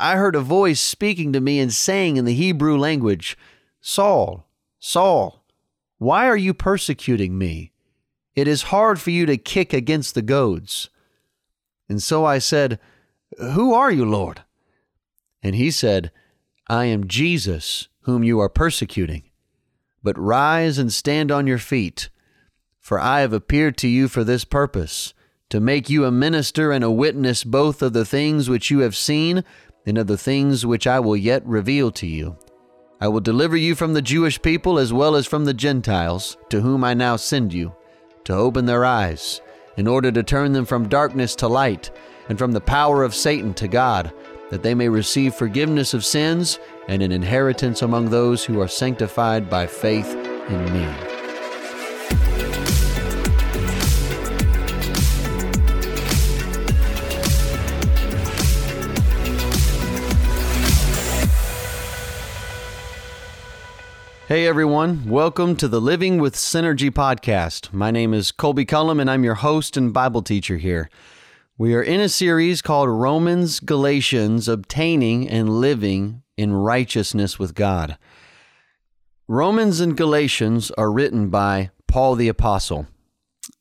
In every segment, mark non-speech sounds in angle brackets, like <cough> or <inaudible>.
I heard a voice speaking to me and saying in the Hebrew language, Saul, Saul, why are you persecuting me? It is hard for you to kick against the goads. And so I said, Who are you, Lord? And he said, I am Jesus, whom you are persecuting. But rise and stand on your feet, for I have appeared to you for this purpose, to make you a minister and a witness both of the things which you have seen and of the things which I will yet reveal to you. I will deliver you from the Jewish people as well as from the Gentiles, to whom I now send you, to open their eyes, in order to turn them from darkness to light, and from the power of Satan to God, that they may receive forgiveness of sins and an inheritance among those who are sanctified by faith in me. Hey everyone, welcome to the Living with Synergy podcast. My name is Colby Cullum and I'm your host and Bible teacher here. We are in a series called Romans Galatians Obtaining and Living in Righteousness with God. Romans and Galatians are written by Paul the Apostle.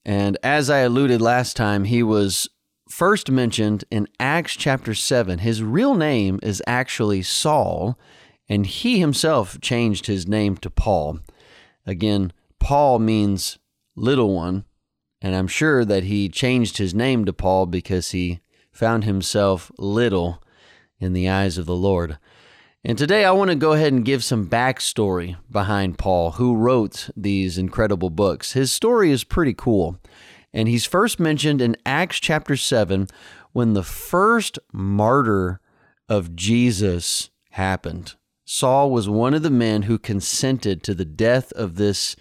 And as I alluded last time, he was first mentioned in Acts chapter 7. His real name is actually Saul and he himself changed his name to Paul. Again, Paul means little one, and I'm sure that he changed his name to Paul because he found himself little in the eyes of the Lord. And today I want to go ahead and give some backstory behind Paul, who wrote these incredible books. His story is pretty cool. And he's first mentioned in Acts chapter 7 when the first martyr of Jesus happened. Saul was one of the men who consented to the death of this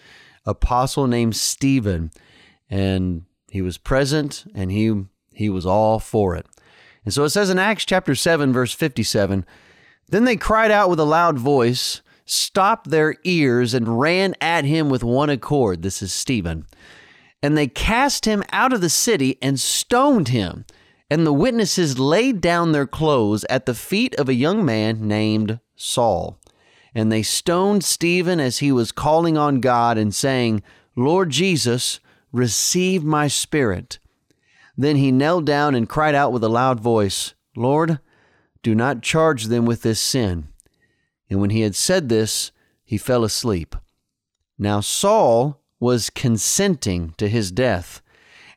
apostle named Stephen. And he was present and he, he was all for it. And so it says in Acts chapter 7, verse 57 Then they cried out with a loud voice, stopped their ears, and ran at him with one accord. This is Stephen. And they cast him out of the city and stoned him. And the witnesses laid down their clothes at the feet of a young man named Saul. And they stoned Stephen as he was calling on God and saying, Lord Jesus, receive my spirit. Then he knelt down and cried out with a loud voice, Lord, do not charge them with this sin. And when he had said this, he fell asleep. Now Saul was consenting to his death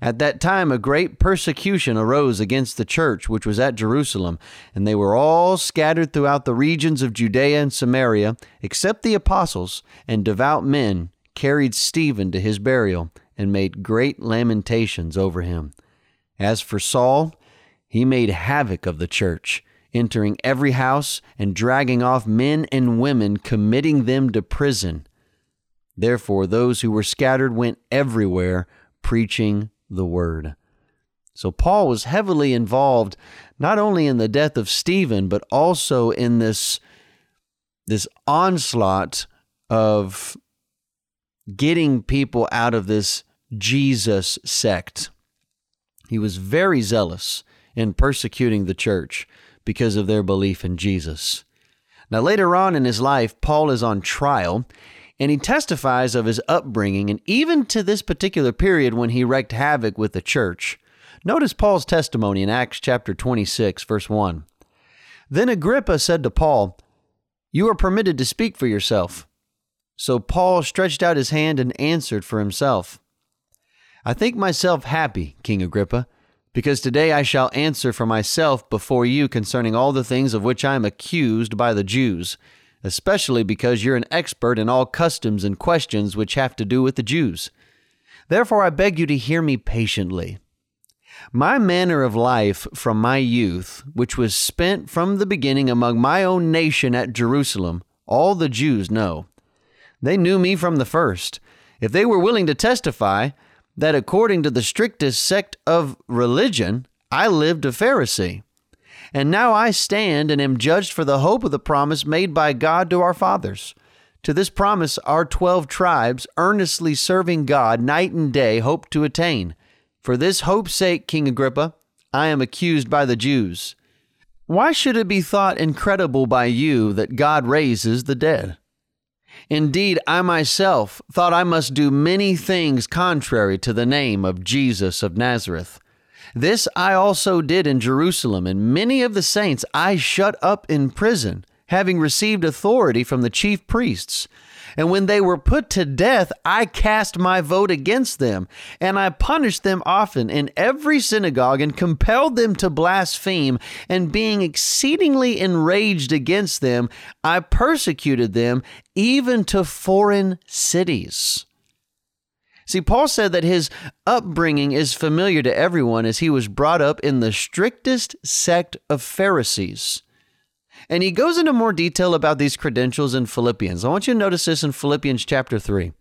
at that time, a great persecution arose against the church which was at Jerusalem, and they were all scattered throughout the regions of Judea and Samaria, except the apostles and devout men carried Stephen to his burial and made great lamentations over him. As for Saul, he made havoc of the church, entering every house and dragging off men and women, committing them to prison. Therefore, those who were scattered went everywhere preaching the word. So Paul was heavily involved not only in the death of Stephen, but also in this, this onslaught of getting people out of this Jesus sect. He was very zealous in persecuting the church because of their belief in Jesus. Now, later on in his life, Paul is on trial and he testifies of his upbringing and even to this particular period when he wreaked havoc with the church. Notice Paul's testimony in Acts chapter 26, verse 1. Then Agrippa said to Paul, You are permitted to speak for yourself. So Paul stretched out his hand and answered for himself. I think myself happy, King Agrippa, because today I shall answer for myself before you concerning all the things of which I am accused by the Jews especially because you're an expert in all customs and questions which have to do with the Jews. Therefore, I beg you to hear me patiently. My manner of life from my youth, which was spent from the beginning among my own nation at Jerusalem, all the Jews know. They knew me from the first. If they were willing to testify that according to the strictest sect of religion, I lived a Pharisee. And now I stand and am judged for the hope of the promise made by God to our fathers. To this promise, our twelve tribes, earnestly serving God night and day, hope to attain. For this hope's sake, King Agrippa, I am accused by the Jews. Why should it be thought incredible by you that God raises the dead? Indeed, I myself thought I must do many things contrary to the name of Jesus of Nazareth. This I also did in Jerusalem, and many of the saints I shut up in prison, having received authority from the chief priests. And when they were put to death, I cast my vote against them, and I punished them often in every synagogue, and compelled them to blaspheme. And being exceedingly enraged against them, I persecuted them even to foreign cities. See, Paul said that his upbringing is familiar to everyone as he was brought up in the strictest sect of Pharisees. And he goes into more detail about these credentials in Philippians. I want you to notice this in Philippians chapter 3.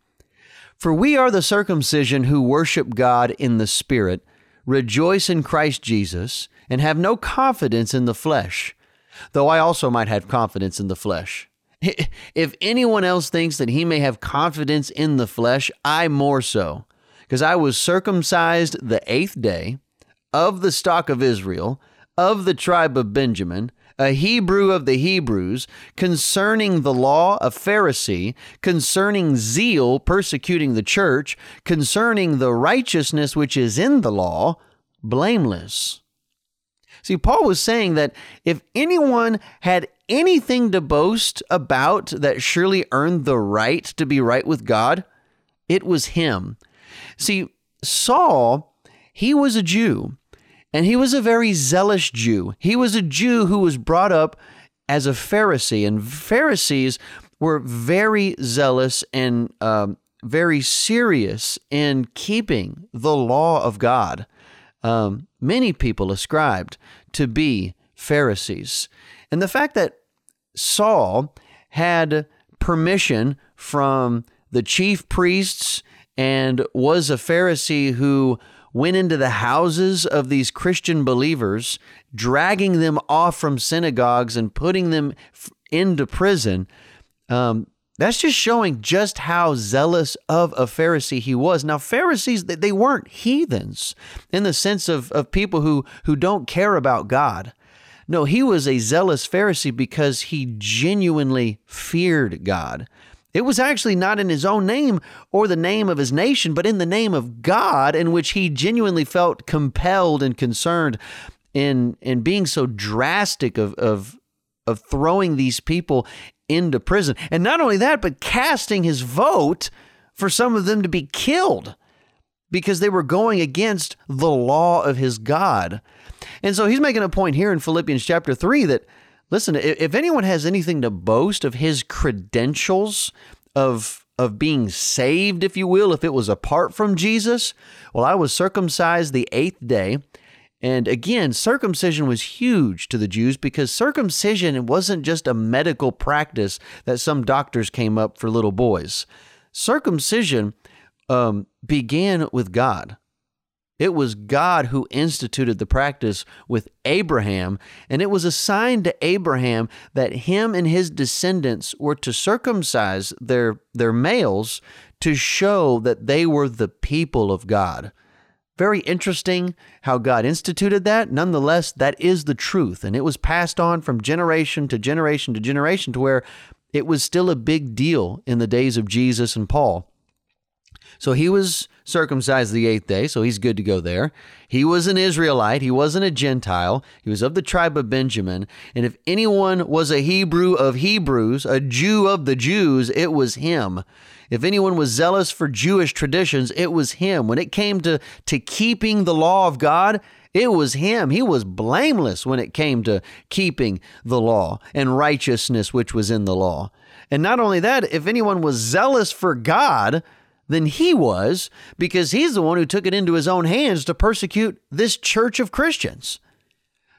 For we are the circumcision who worship God in the Spirit, rejoice in Christ Jesus, and have no confidence in the flesh, though I also might have confidence in the flesh. <laughs> If anyone else thinks that he may have confidence in the flesh, I more so, because I was circumcised the eighth day of the stock of Israel, of the tribe of Benjamin a Hebrew of the Hebrews, concerning the law, a Pharisee, concerning zeal, persecuting the church, concerning the righteousness which is in the law, blameless. See, Paul was saying that if anyone had anything to boast about that surely earned the right to be right with God, it was him. See, Saul, he was a Jew. And he was a very zealous Jew. He was a Jew who was brought up as a Pharisee, and Pharisees were very zealous and um, very serious in keeping the law of God. Um, many people ascribed to be Pharisees. And the fact that Saul had permission from the chief priests and was a Pharisee who went into the houses of these Christian believers, dragging them off from synagogues and putting them into prison. Um, that's just showing just how zealous of a Pharisee he was. Now, Pharisees, they weren't heathens in the sense of, of people who, who don't care about God. No, he was a zealous Pharisee because he genuinely feared God. It was actually not in his own name or the name of his nation, but in the name of God, in which he genuinely felt compelled and concerned in in being so drastic of of of throwing these people into prison. And not only that, but casting his vote for some of them to be killed because they were going against the law of his God. And so he's making a point here in Philippians chapter 3 that Listen, if anyone has anything to boast of his credentials of of being saved, if you will, if it was apart from Jesus, well, I was circumcised the eighth day. And again, circumcision was huge to the Jews because circumcision wasn't just a medical practice that some doctors came up for little boys. Circumcision um, began with God. It was God who instituted the practice with Abraham, and it was assigned to Abraham that him and his descendants were to circumcise their, their males to show that they were the people of God. Very interesting how God instituted that. Nonetheless, that is the truth, and it was passed on from generation to generation to generation to where it was still a big deal in the days of Jesus and Paul. So he was circumcised the eighth day, so he's good to go there. He was an Israelite, he wasn't a Gentile, he was of the tribe of Benjamin. And if anyone was a Hebrew of Hebrews, a Jew of the Jews, it was him. If anyone was zealous for Jewish traditions, it was him. When it came to, to keeping the law of God, it was him. He was blameless when it came to keeping the law and righteousness which was in the law. And not only that, if anyone was zealous for God, than he was because he's the one who took it into his own hands to persecute this church of Christians.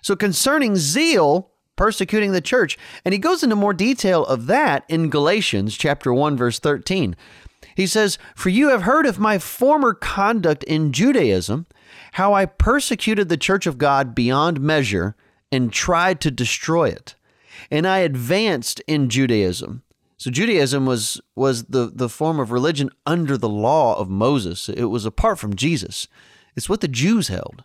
So, concerning zeal, persecuting the church, and he goes into more detail of that in Galatians chapter 1 verse 13. He says, "For you have heard of my former conduct in Judaism, how I persecuted the church of God beyond measure and tried to destroy it. And I advanced in Judaism, so Judaism was was the the form of religion under the law of Moses. It was apart from Jesus. It's what the Jews held.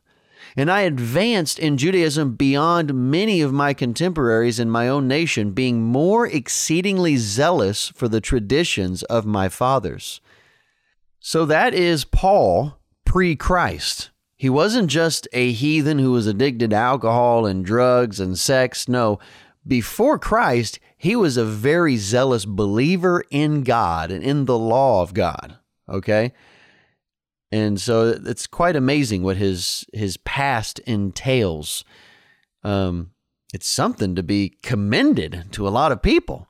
And I advanced in Judaism beyond many of my contemporaries in my own nation, being more exceedingly zealous for the traditions of my fathers. So that is Paul pre Christ. He wasn't just a heathen who was addicted to alcohol and drugs and sex. No, before Christ, he was a very zealous believer in God and in the law of God. Okay? And so it's quite amazing what his his past entails. Um, it's something to be commended to a lot of people.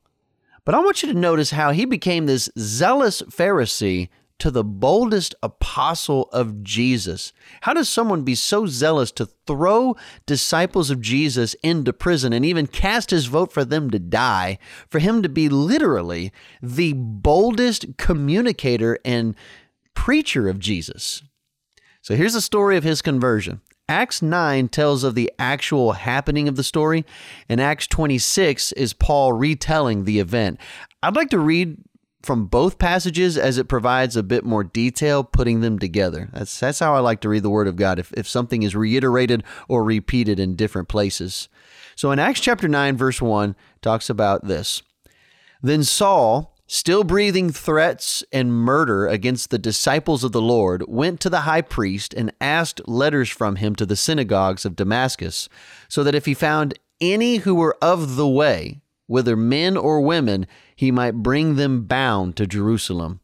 But I want you to notice how he became this zealous Pharisee to the boldest apostle of Jesus. How does someone be so zealous to throw disciples of Jesus into prison and even cast his vote for them to die, for him to be literally the boldest communicator and preacher of Jesus? So here's the story of his conversion. Acts 9 tells of the actual happening of the story, and Acts 26 is Paul retelling the event. I'd like to read from both passages as it provides a bit more detail putting them together. That's that's how I like to read the word of God if, if something is reiterated or repeated in different places. So in Acts chapter 9 verse 1 talks about this. Then Saul, still breathing threats and murder against the disciples of the Lord, went to the high priest and asked letters from him to the synagogues of Damascus, so that if he found any who were of the way, whether men or women, he might bring them bound to Jerusalem.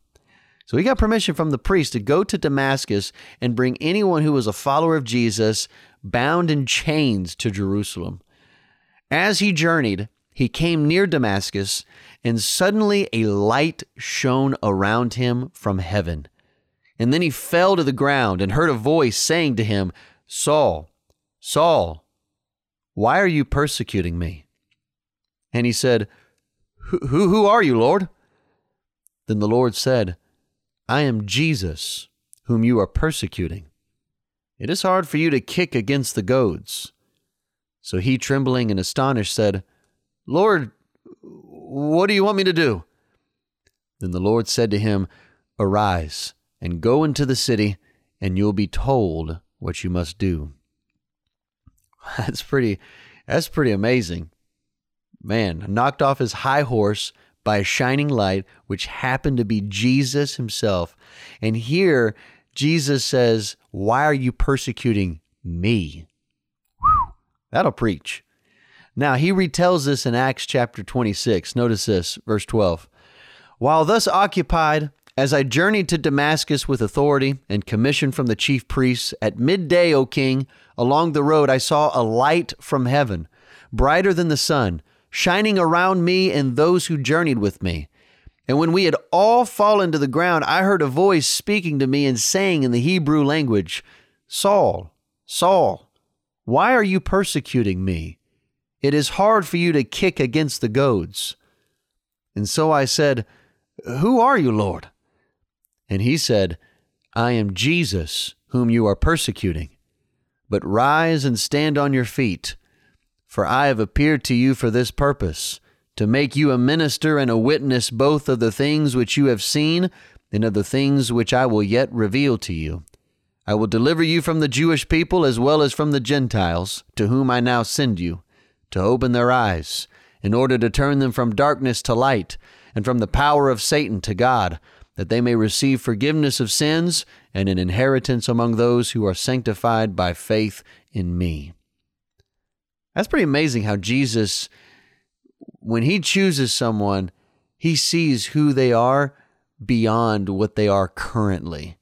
So he got permission from the priest to go to Damascus and bring anyone who was a follower of Jesus bound in chains to Jerusalem. As he journeyed, he came near Damascus, and suddenly a light shone around him from heaven. And then he fell to the ground and heard a voice saying to him, Saul, Saul, why are you persecuting me? And he said, who, who are you, Lord? Then the Lord said, I am Jesus, whom you are persecuting. It is hard for you to kick against the goads. So he, trembling and astonished, said, Lord, what do you want me to do? Then the Lord said to him, Arise and go into the city, and you'll be told what you must do. <laughs> That's pretty that's pretty amazing man, knocked off his high horse by a shining light, which happened to be Jesus himself. And here, Jesus says, Why are you persecuting me? That'll preach. Now, he retells this in Acts chapter 26. Notice this, verse 12. While thus occupied, as I journeyed to Damascus with authority and commission from the chief priests, at midday, O king, along the road I saw a light from heaven, brighter than the sun shining around me and those who journeyed with me. And when we had all fallen to the ground, I heard a voice speaking to me and saying in the Hebrew language, Saul, Saul, why are you persecuting me? It is hard for you to kick against the goads. And so I said, Who are you, Lord? And he said, I am Jesus, whom you are persecuting. But rise and stand on your feet for I have appeared to you for this purpose, to make you a minister and a witness both of the things which you have seen and of the things which I will yet reveal to you. I will deliver you from the Jewish people as well as from the Gentiles, to whom I now send you, to open their eyes, in order to turn them from darkness to light, and from the power of Satan to God, that they may receive forgiveness of sins and an inheritance among those who are sanctified by faith in me. That's pretty amazing how Jesus, when he chooses someone, he sees who they are beyond what they are currently.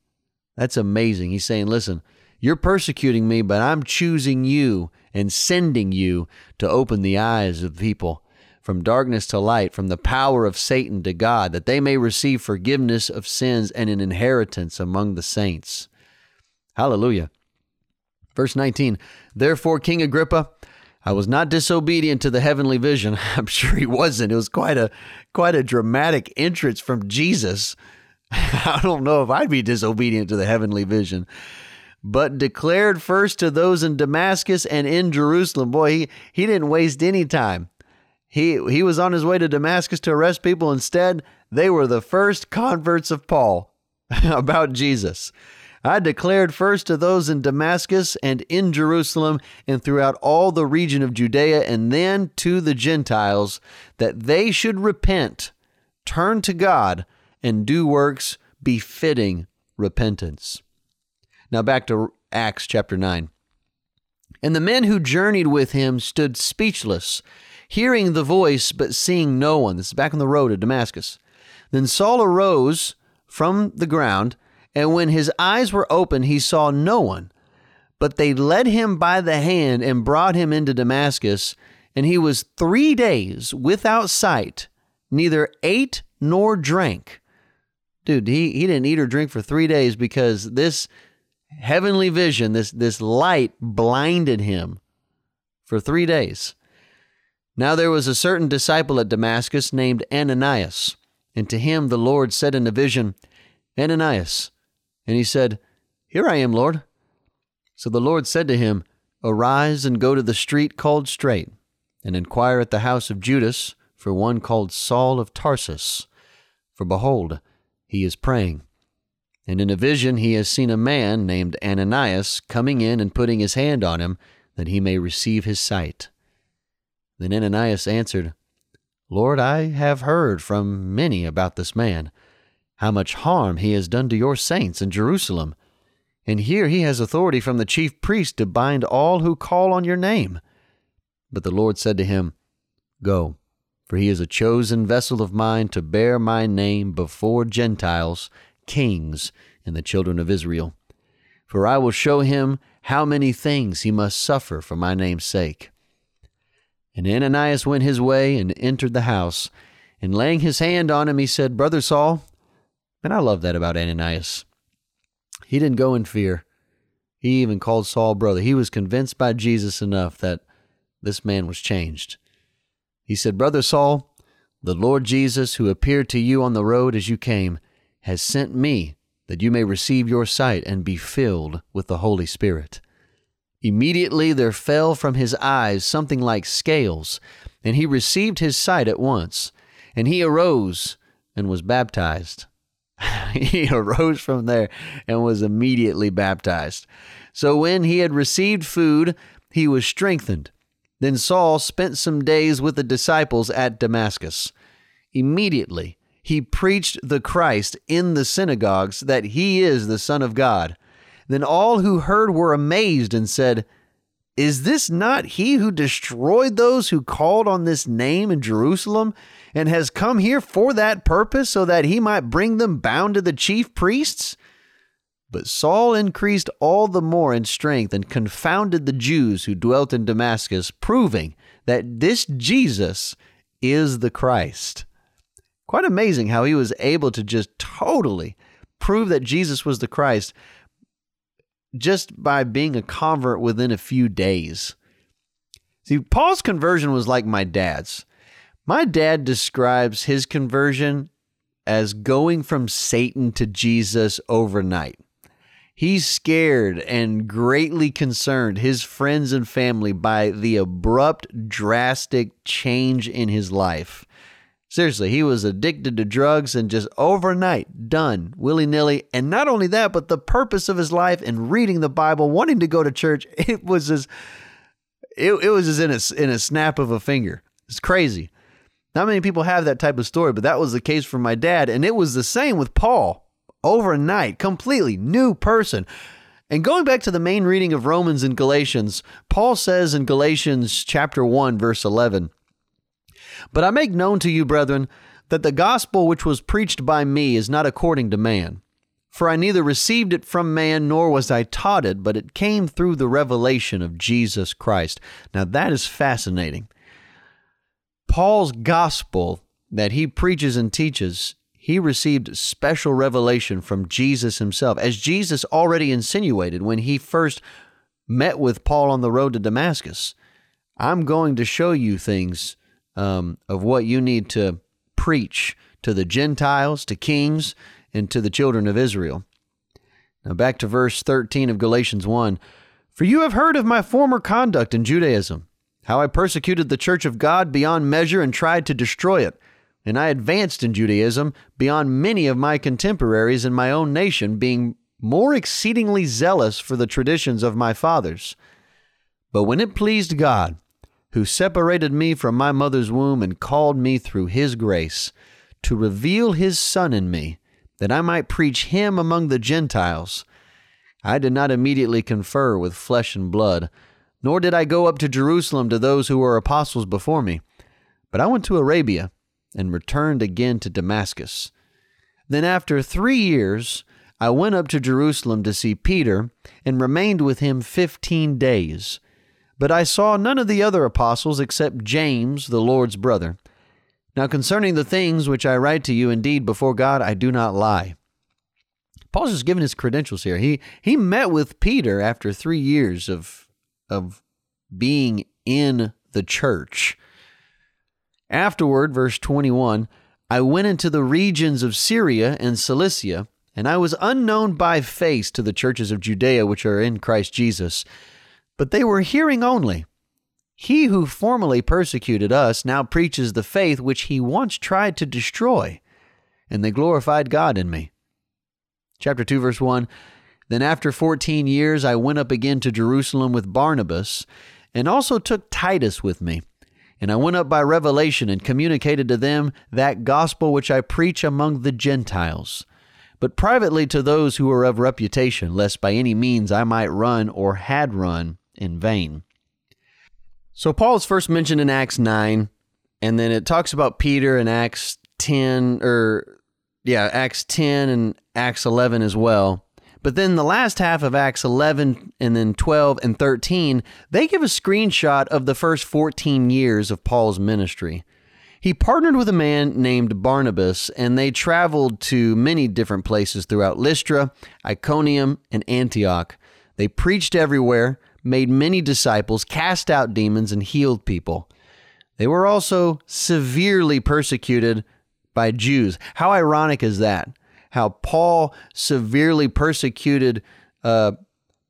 That's amazing. He's saying, listen, you're persecuting me, but I'm choosing you and sending you to open the eyes of people from darkness to light, from the power of Satan to God, that they may receive forgiveness of sins and an inheritance among the saints. Hallelujah. Verse 19 Therefore, King Agrippa, I was not disobedient to the heavenly vision. <laughs> I'm sure he wasn't. It was quite a quite a dramatic entrance from Jesus. <laughs> I don't know if I'd be disobedient to the heavenly vision. But declared first to those in Damascus and in Jerusalem. Boy, he, he didn't waste any time. He he was on his way to Damascus to arrest people. Instead, they were the first converts of Paul <laughs> about Jesus. I declared first to those in Damascus and in Jerusalem and throughout all the region of Judea, and then to the Gentiles, that they should repent, turn to God, and do works befitting repentance. Now back to Acts chapter 9. And the men who journeyed with him stood speechless, hearing the voice, but seeing no one. This is back on the road to Damascus. Then Saul arose from the ground and when his eyes were open, he saw no one. But they led him by the hand and brought him into Damascus. And he was three days without sight, neither ate nor drank. Dude, he, he didn't eat or drink for three days because this heavenly vision, this, this light blinded him for three days. Now there was a certain disciple at Damascus named Ananias, and to him the Lord said in a vision, Ananias. And he said, Here I am, Lord. So the Lord said to him, Arise and go to the street called Straight, and inquire at the house of Judas for one called Saul of Tarsus. For behold, he is praying. And in a vision he has seen a man named Ananias coming in and putting his hand on him, that he may receive his sight. Then Ananias answered, Lord, I have heard from many about this man how much harm he has done to your saints in Jerusalem. And here he has authority from the chief priest to bind all who call on your name. But the Lord said to him, Go, for he is a chosen vessel of mine to bear my name before Gentiles, kings, and the children of Israel. For I will show him how many things he must suffer for my name's sake. And Ananias went his way and entered the house. And laying his hand on him, he said, Brother Saul, and I love that about Ananias. He didn't go in fear. He even called Saul brother. He was convinced by Jesus enough that this man was changed. He said, Brother Saul, the Lord Jesus, who appeared to you on the road as you came, has sent me that you may receive your sight and be filled with the Holy Spirit. Immediately there fell from his eyes something like scales, and he received his sight at once. And he arose and was baptized. <laughs> he arose from there and was immediately baptized. So when he had received food, he was strengthened. Then Saul spent some days with the disciples at Damascus. Immediately he preached the Christ in the synagogues that he is the Son of God. Then all who heard were amazed and said, Is this not he who destroyed those who called on this name in Jerusalem and has come here for that purpose so that he might bring them bound to the chief priests? But Saul increased all the more in strength and confounded the Jews who dwelt in Damascus, proving that this Jesus is the Christ. Quite amazing how he was able to just totally prove that Jesus was the Christ just by being a convert within a few days. See, Paul's conversion was like my dad's. My dad describes his conversion as going from Satan to Jesus overnight. He's scared and greatly concerned, his friends and family, by the abrupt, drastic change in his life. Seriously, he was addicted to drugs and just overnight done, willy nilly. And not only that, but the purpose of his life and reading the Bible, wanting to go to church, <laughs> it was as it, it was as in a, in a snap of a finger. It's crazy. Not many people have that type of story, but that was the case for my dad. And it was the same with Paul. Overnight, completely new person. And going back to the main reading of Romans and Galatians, Paul says in Galatians chapter 1 verse 11, "But I make known to you, brethren, that the gospel which was preached by me is not according to man. For I neither received it from man nor was I taught it, but it came through the revelation of Jesus Christ." Now that is fascinating. Paul's gospel that he preaches and teaches, he received special revelation from Jesus himself, as Jesus already insinuated when he first met with Paul on the road to Damascus. I'm going to show you things um, of what you need to preach to the Gentiles, to kings, and to the children of Israel. Now, back to verse 13 of Galatians 1 For you have heard of my former conduct in Judaism how I persecuted the church of God beyond measure and tried to destroy it. And I advanced in Judaism beyond many of my contemporaries in my own nation, being more exceedingly zealous for the traditions of my fathers. But when it pleased God, who separated me from my mother's womb and called me through his grace, to reveal his Son in me, that I might preach him among the Gentiles, I did not immediately confer with flesh and blood, nor did I go up to Jerusalem to those who were apostles before me, but I went to Arabia and returned again to Damascus. Then after three years, I went up to Jerusalem to see Peter and remained with him fifteen days. But I saw none of the other apostles except James, the Lord's brother. Now concerning the things which I write to you, indeed, before God, I do not lie. Paul's just giving his credentials here. He he met with Peter after three years of of being in the church. Afterward, verse 21, I went into the regions of Syria and Cilicia, and I was unknown by face to the churches of Judea which are in Christ Jesus. But they were hearing only. He who formerly persecuted us now preaches the faith which he once tried to destroy, and they glorified God in me. Chapter 2, verse 1 Then after 14 years I went up again to Jerusalem with Barnabas, and also took Titus with me. And I went up by revelation and communicated to them that gospel which I preach among the Gentiles, but privately to those who are of reputation, lest by any means I might run or had run in vain. So Paul is first mentioned in Acts 9, and then it talks about Peter in Acts 10, or yeah, Acts 10 and Acts 11 as well. But then the last half of Acts 11 and then 12 and 13, they give a screenshot of the first 14 years of Paul's ministry. He partnered with a man named Barnabas, and they traveled to many different places throughout Lystra, Iconium, and Antioch. They preached everywhere, made many disciples, cast out demons, and healed people. They were also severely persecuted by Jews. How ironic is that? How Paul severely persecuted uh,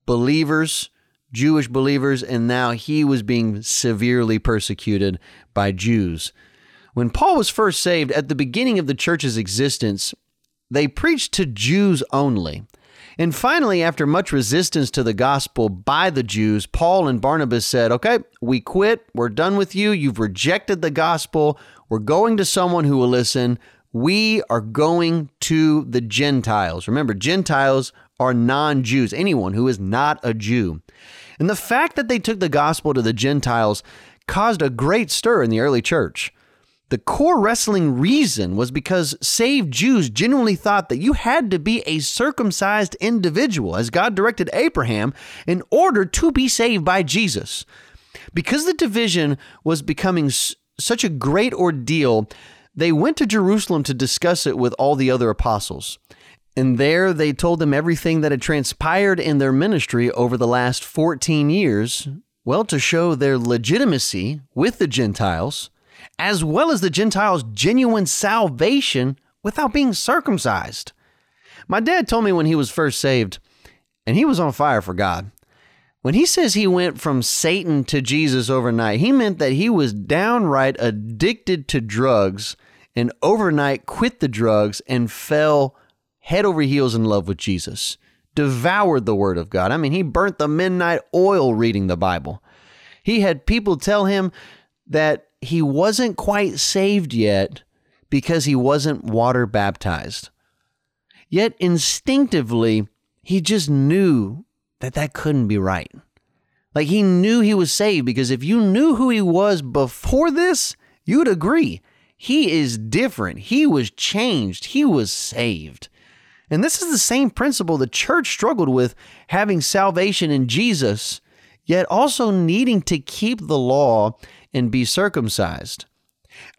believers, Jewish believers, and now he was being severely persecuted by Jews. When Paul was first saved at the beginning of the church's existence, they preached to Jews only. And finally, after much resistance to the gospel by the Jews, Paul and Barnabas said, Okay, we quit. We're done with you. You've rejected the gospel. We're going to someone who will listen we are going to the Gentiles. Remember, Gentiles are non Jews, anyone who is not a Jew. And the fact that they took the gospel to the Gentiles caused a great stir in the early church. The core wrestling reason was because saved Jews genuinely thought that you had to be a circumcised individual, as God directed Abraham, in order to be saved by Jesus. Because the division was becoming such a great ordeal, they went to Jerusalem to discuss it with all the other apostles. And there they told them everything that had transpired in their ministry over the last 14 years, well, to show their legitimacy with the Gentiles, as well as the Gentiles' genuine salvation without being circumcised. My dad told me when he was first saved, and he was on fire for God. When he says he went from Satan to Jesus overnight, he meant that he was downright addicted to drugs and overnight quit the drugs and fell head over heels in love with Jesus. Devoured the Word of God. I mean, he burnt the midnight oil reading the Bible. He had people tell him that he wasn't quite saved yet because he wasn't water baptized. Yet instinctively, he just knew that that couldn't be right. Like he knew he was saved because if you knew who he was before this, you would agree. He is different. He was changed. He was saved. And this is the same principle the church struggled with having salvation in Jesus, yet also needing to keep the law and be circumcised.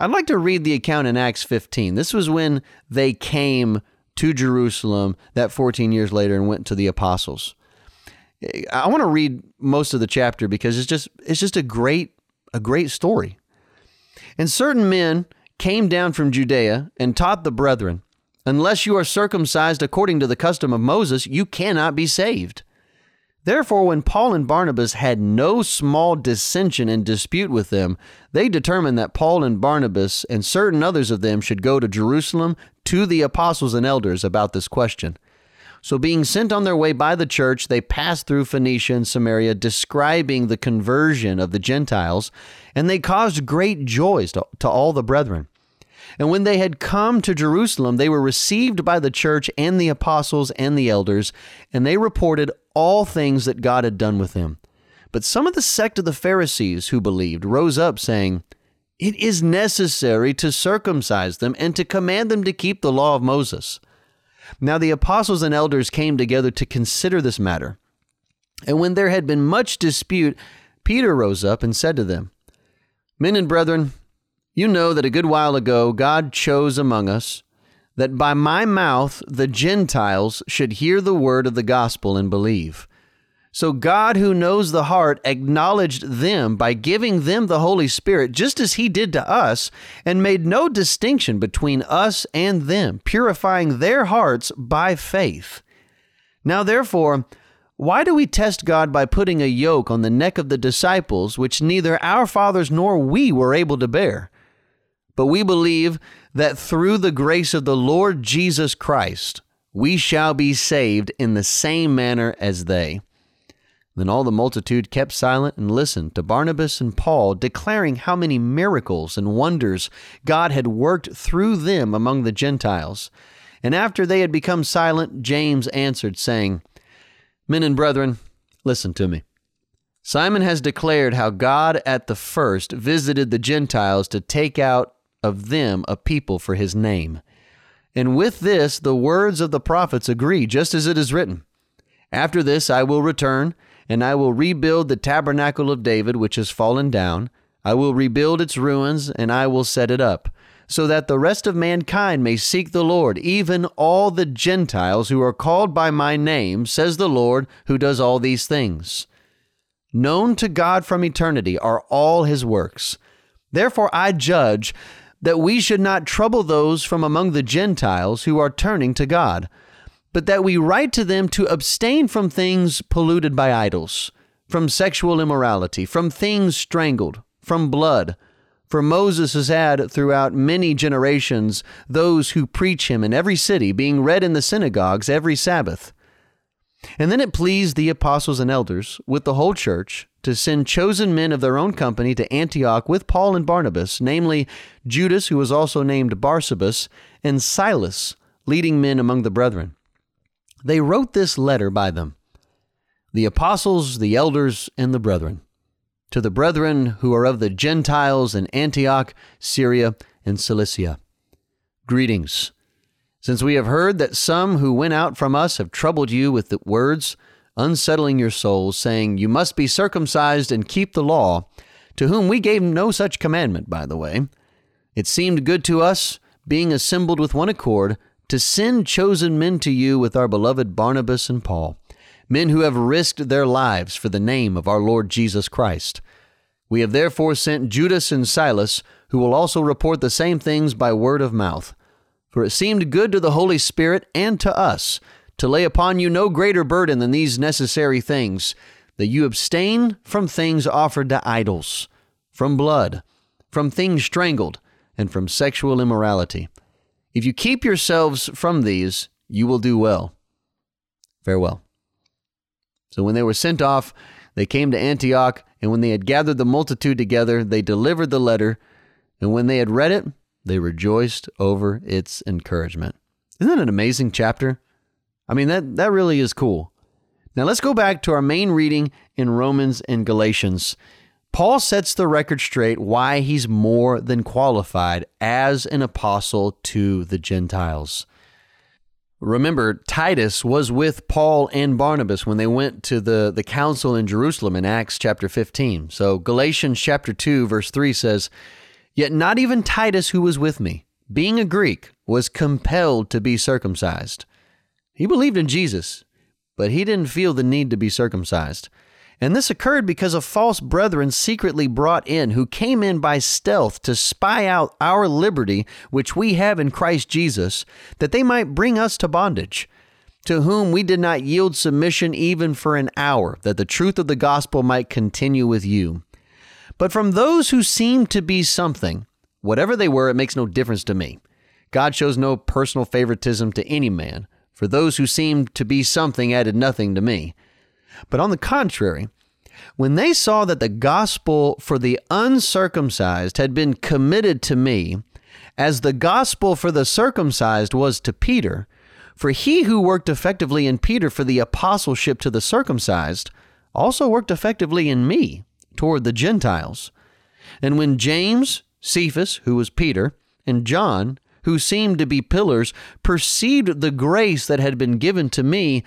I'd like to read the account in Acts 15. This was when they came to Jerusalem that 14 years later and went to the apostles. I want to read most of the chapter because it's just it's just a great a great story. And certain men came down from Judea and taught the brethren, unless you are circumcised according to the custom of Moses, you cannot be saved. Therefore, when Paul and Barnabas had no small dissension and dispute with them, they determined that Paul and Barnabas and certain others of them should go to Jerusalem to the apostles and elders about this question. So, being sent on their way by the church, they passed through Phoenicia and Samaria, describing the conversion of the Gentiles, and they caused great joys to, to all the brethren. And when they had come to Jerusalem, they were received by the church and the apostles and the elders, and they reported all things that God had done with them. But some of the sect of the Pharisees who believed rose up, saying, It is necessary to circumcise them and to command them to keep the law of Moses. Now the apostles and elders came together to consider this matter. And when there had been much dispute, Peter rose up and said to them, Men and brethren, you know that a good while ago God chose among us that by my mouth the Gentiles should hear the word of the gospel and believe. So God, who knows the heart, acknowledged them by giving them the Holy Spirit, just as He did to us, and made no distinction between us and them, purifying their hearts by faith. Now, therefore, why do we test God by putting a yoke on the neck of the disciples, which neither our fathers nor we were able to bear? But we believe that through the grace of the Lord Jesus Christ, we shall be saved in the same manner as they. Then all the multitude kept silent and listened to Barnabas and Paul, declaring how many miracles and wonders God had worked through them among the Gentiles. And after they had become silent, James answered, saying, Men and brethren, listen to me. Simon has declared how God at the first visited the Gentiles to take out of them a people for his name. And with this, the words of the prophets agree, just as it is written After this I will return and I will rebuild the tabernacle of David, which has fallen down. I will rebuild its ruins, and I will set it up, so that the rest of mankind may seek the Lord, even all the Gentiles who are called by my name, says the Lord, who does all these things. Known to God from eternity are all his works. Therefore I judge that we should not trouble those from among the Gentiles who are turning to God but that we write to them to abstain from things polluted by idols, from sexual immorality, from things strangled, from blood. For Moses has had throughout many generations those who preach him in every city, being read in the synagogues every Sabbath. And then it pleased the apostles and elders, with the whole church, to send chosen men of their own company to Antioch with Paul and Barnabas, namely Judas, who was also named Barsabas, and Silas, leading men among the brethren. They wrote this letter by them the apostles, the elders, and the brethren. To the brethren who are of the Gentiles in Antioch, Syria, and Cilicia. Greetings. Since we have heard that some who went out from us have troubled you with the words, unsettling your souls, saying, You must be circumcised and keep the law, to whom we gave no such commandment, by the way, it seemed good to us, being assembled with one accord, to send chosen men to you with our beloved Barnabas and Paul, men who have risked their lives for the name of our Lord Jesus Christ. We have therefore sent Judas and Silas, who will also report the same things by word of mouth. For it seemed good to the Holy Spirit and to us to lay upon you no greater burden than these necessary things, that you abstain from things offered to idols, from blood, from things strangled, and from sexual immorality. If you keep yourselves from these, you will do well. Farewell. So when they were sent off, they came to Antioch, and when they had gathered the multitude together, they delivered the letter, and when they had read it, they rejoiced over its encouragement. Isn't that an amazing chapter? I mean, that, that really is cool. Now let's go back to our main reading in Romans and Galatians. Paul sets the record straight why he's more than qualified as an apostle to the Gentiles. Remember, Titus was with Paul and Barnabas when they went to the, the council in Jerusalem in Acts chapter 15. So, Galatians chapter 2, verse 3 says, Yet not even Titus, who was with me, being a Greek, was compelled to be circumcised. He believed in Jesus, but he didn't feel the need to be circumcised. And this occurred because of false brethren secretly brought in, who came in by stealth to spy out our liberty, which we have in Christ Jesus, that they might bring us to bondage, to whom we did not yield submission even for an hour, that the truth of the gospel might continue with you. But from those who seemed to be something, whatever they were, it makes no difference to me. God shows no personal favoritism to any man for those who seemed to be something added nothing to me. But on the contrary, when they saw that the gospel for the uncircumcised had been committed to me, as the gospel for the circumcised was to Peter, for he who worked effectively in Peter for the apostleship to the circumcised also worked effectively in me toward the Gentiles. And when James, Cephas, who was Peter, and John, who seemed to be pillars, perceived the grace that had been given to me,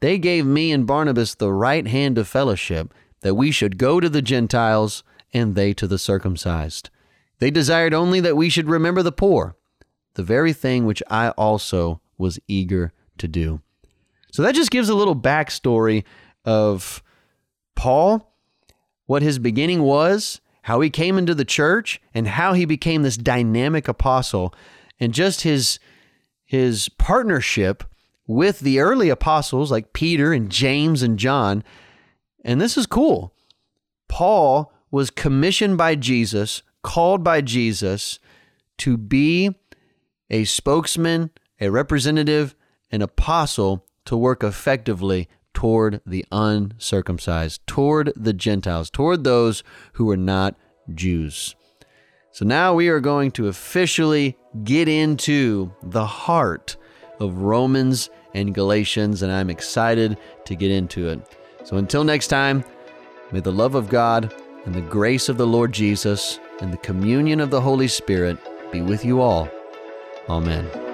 they gave me and Barnabas the right hand of fellowship, that we should go to the Gentiles and they to the circumcised. They desired only that we should remember the poor, the very thing which I also was eager to do. So that just gives a little backstory of Paul, what his beginning was, how he came into the church, and how he became this dynamic apostle, and just his his partnership with the early apostles like Peter and James and John. And this is cool. Paul was commissioned by Jesus, called by Jesus to be a spokesman, a representative, an apostle to work effectively toward the uncircumcised, toward the Gentiles, toward those who are not Jews. So now we are going to officially get into the heart of Romans and Galatians, and I'm excited to get into it. So until next time, may the love of God and the grace of the Lord Jesus and the communion of the Holy Spirit be with you all. Amen.